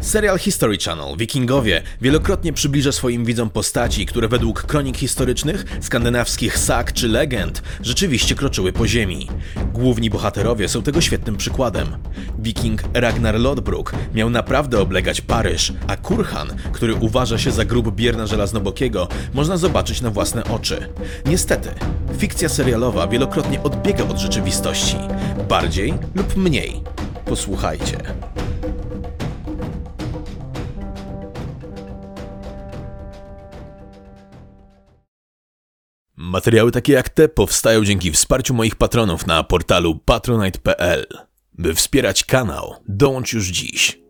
Serial History Channel Wikingowie wielokrotnie przybliża swoim widzom postaci, które według kronik historycznych, skandynawskich sag czy legend rzeczywiście kroczyły po ziemi. Główni bohaterowie są tego świetnym przykładem. Wiking Ragnar Lodbrok miał naprawdę oblegać Paryż, a Kurhan, który uważa się za grób Bierna Żelaznobokiego, można zobaczyć na własne oczy. Niestety, fikcja serialowa wielokrotnie odbiega od rzeczywistości. Bardziej lub mniej. Posłuchajcie. Materiały takie jak te powstają dzięki wsparciu moich patronów na portalu patronite.pl. By wspierać kanał, dołącz już dziś.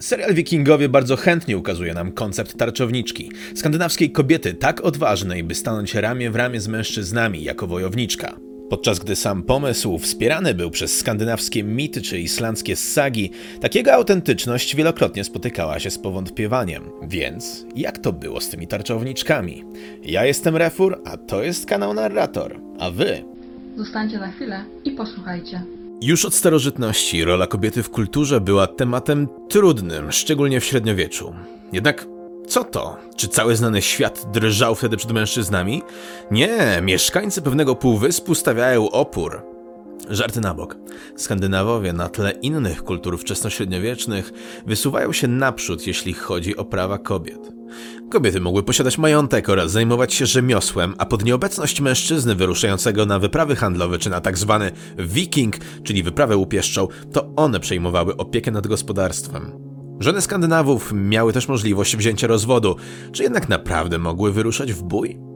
Serial Wikingowie bardzo chętnie ukazuje nam koncept tarczowniczki, skandynawskiej kobiety tak odważnej, by stanąć ramię w ramię z mężczyznami jako wojowniczka. Podczas gdy sam pomysł wspierany był przez skandynawskie mity czy islandzkie sagi, takiego autentyczność wielokrotnie spotykała się z powątpiewaniem. Więc jak to było z tymi tarczowniczkami? Ja jestem Refur, a to jest kanał Narrator. A wy? Zostańcie na chwilę i posłuchajcie. Już od starożytności rola kobiety w kulturze była tematem trudnym, szczególnie w średniowieczu. Jednak co to? Czy cały znany świat drżał wtedy przed mężczyznami? Nie, mieszkańcy pewnego półwyspu stawiają opór. Żarty na bok. Skandynawowie na tle innych kultur wczesnośredniowiecznych wysuwają się naprzód, jeśli chodzi o prawa kobiet. Kobiety mogły posiadać majątek oraz zajmować się rzemiosłem, a pod nieobecność mężczyzny wyruszającego na wyprawy handlowe czy na tak zwany wiking, czyli wyprawę łupieszczą, to one przejmowały opiekę nad gospodarstwem. Żony Skandynawów miały też możliwość wzięcia rozwodu, czy jednak naprawdę mogły wyruszać w bój?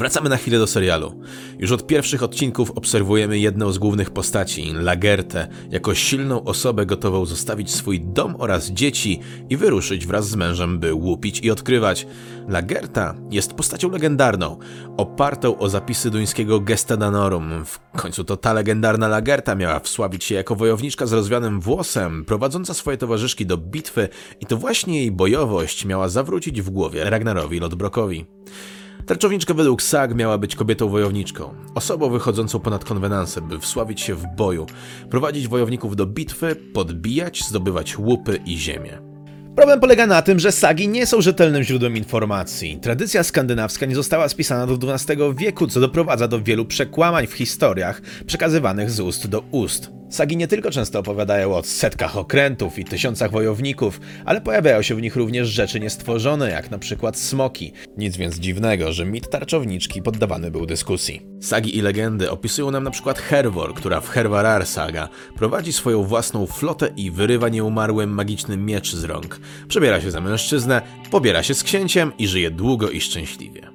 Wracamy na chwilę do serialu. Już od pierwszych odcinków obserwujemy jedną z głównych postaci, Lagertę, jako silną osobę gotową zostawić swój dom oraz dzieci i wyruszyć wraz z mężem, by łupić i odkrywać. Lagerta jest postacią legendarną, opartą o zapisy duńskiego Gesta Danorum. W końcu to ta legendarna Lagerta miała wsławić się jako wojowniczka z rozwianym włosem, prowadząca swoje towarzyszki do bitwy i to właśnie jej bojowość miała zawrócić w głowie Ragnarowi Lodbrokowi. Tarczowniczka według sag miała być kobietą wojowniczką, osobą wychodzącą ponad konwenanse, by wsławić się w boju, prowadzić wojowników do bitwy, podbijać, zdobywać łupy i ziemię. Problem polega na tym, że sagi nie są rzetelnym źródłem informacji. Tradycja skandynawska nie została spisana do XII wieku, co doprowadza do wielu przekłamań w historiach przekazywanych z ust do ust. Sagi nie tylko często opowiadają o setkach okrętów i tysiącach wojowników, ale pojawiają się w nich również rzeczy niestworzone, jak na przykład smoki. Nic więc dziwnego, że mit tarczowniczki poddawany był dyskusji. Sagi i legendy opisują nam na przykład Hervor, która w Hervarar saga prowadzi swoją własną flotę i wyrywa nieumarłym magiczny miecz z rąk. Przebiera się za mężczyznę, pobiera się z księciem i żyje długo i szczęśliwie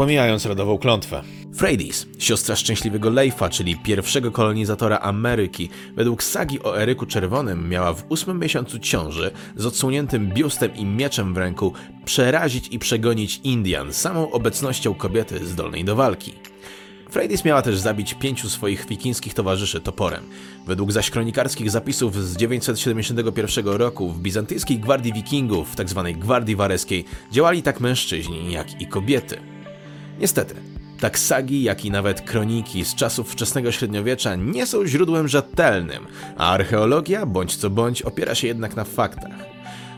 pomijając rodową klątwę. Freydis, siostra szczęśliwego Leifa, czyli pierwszego kolonizatora Ameryki, według sagi o Eryku Czerwonym miała w ósmym miesiącu ciąży z odsuniętym biustem i mieczem w ręku przerazić i przegonić Indian samą obecnością kobiety zdolnej do walki. Freydis miała też zabić pięciu swoich wikińskich towarzyszy toporem. Według zaś kronikarskich zapisów z 971 roku w bizantyjskiej gwardii wikingów, tzw. Tak gwardii wareskiej, działali tak mężczyźni, jak i kobiety. Niestety, tak sagi, jak i nawet kroniki z czasów wczesnego średniowiecza nie są źródłem rzetelnym, a archeologia, bądź co bądź, opiera się jednak na faktach.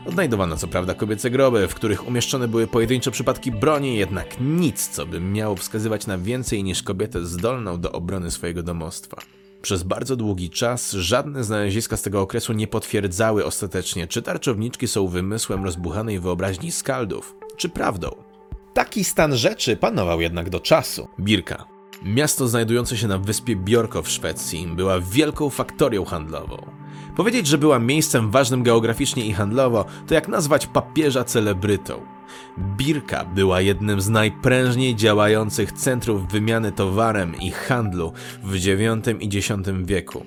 Odnajdowano co prawda kobiece groby, w których umieszczone były pojedyncze przypadki broni, jednak nic, co by miało wskazywać na więcej niż kobietę zdolną do obrony swojego domostwa. Przez bardzo długi czas żadne znaleziska z tego okresu nie potwierdzały ostatecznie, czy tarczowniczki są wymysłem rozbuchanej wyobraźni skaldów, czy prawdą. Taki stan rzeczy panował jednak do czasu. Birka. Miasto znajdujące się na wyspie Bjorko w Szwecji była wielką faktorią handlową. Powiedzieć, że była miejscem ważnym geograficznie i handlowo, to jak nazwać papieża celebrytą. Birka była jednym z najprężniej działających centrów wymiany towarem i handlu w IX i X wieku.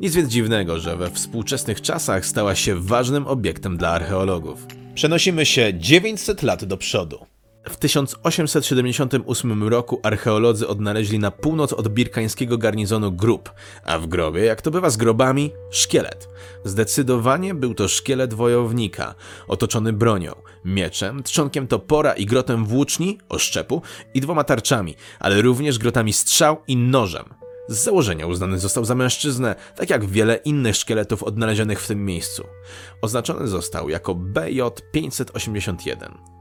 Nic więc dziwnego, że we współczesnych czasach stała się ważnym obiektem dla archeologów. Przenosimy się 900 lat do przodu. W 1878 roku archeolodzy odnaleźli na północ od birkańskiego garnizonu grób, a w grobie, jak to bywa z grobami, szkielet. Zdecydowanie był to szkielet wojownika, otoczony bronią, mieczem, trzonkiem topora i grotem włóczni, oszczepu i dwoma tarczami, ale również grotami strzał i nożem. Z założenia uznany został za mężczyznę, tak jak wiele innych szkieletów odnalezionych w tym miejscu. Oznaczony został jako BJ-581.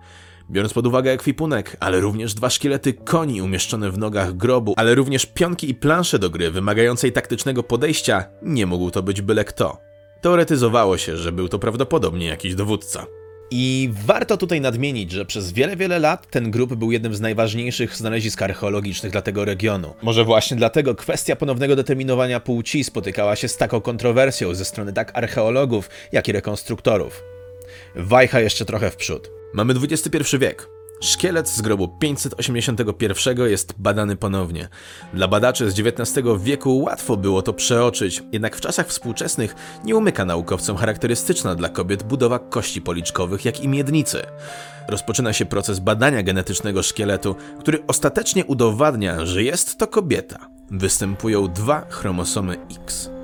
Biorąc pod uwagę ekwipunek, ale również dwa szkielety koni umieszczone w nogach grobu, ale również pionki i plansze do gry wymagającej taktycznego podejścia, nie mógł to być byle kto. Teoretyzowało się, że był to prawdopodobnie jakiś dowódca. I warto tutaj nadmienić, że przez wiele, wiele lat ten grób był jednym z najważniejszych znalezisk archeologicznych dla tego regionu. Może właśnie dlatego kwestia ponownego determinowania płci spotykała się z taką kontrowersją ze strony tak archeologów, jak i rekonstruktorów. Wajcha jeszcze trochę w przód. Mamy XXI wiek. Szkielet z grobu 581 jest badany ponownie. Dla badaczy z XIX wieku łatwo było to przeoczyć, jednak w czasach współczesnych nie umyka naukowcom charakterystyczna dla kobiet budowa kości policzkowych, jak i miednicy. Rozpoczyna się proces badania genetycznego szkieletu, który ostatecznie udowadnia, że jest to kobieta. Występują dwa chromosomy X.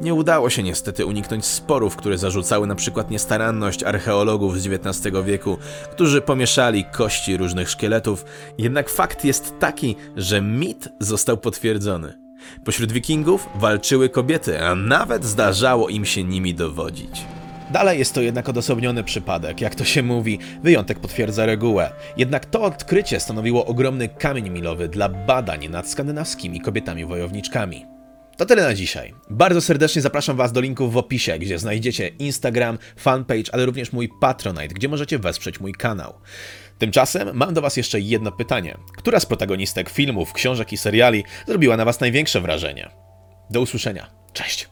Nie udało się niestety uniknąć sporów, które zarzucały na przykład niestaranność archeologów z XIX wieku, którzy pomieszali kości różnych szkieletów, jednak fakt jest taki, że mit został potwierdzony. Pośród wikingów walczyły kobiety, a nawet zdarzało im się nimi dowodzić. Dalej jest to jednak odosobniony przypadek, jak to się mówi, wyjątek potwierdza regułę. Jednak to odkrycie stanowiło ogromny kamień milowy dla badań nad skandynawskimi kobietami wojowniczkami. To tyle na dzisiaj. Bardzo serdecznie zapraszam Was do linków w opisie, gdzie znajdziecie Instagram, fanpage, ale również mój Patronite, gdzie możecie wesprzeć mój kanał. Tymczasem mam do Was jeszcze jedno pytanie. Która z protagonistek filmów, książek i seriali zrobiła na Was największe wrażenie? Do usłyszenia. Cześć!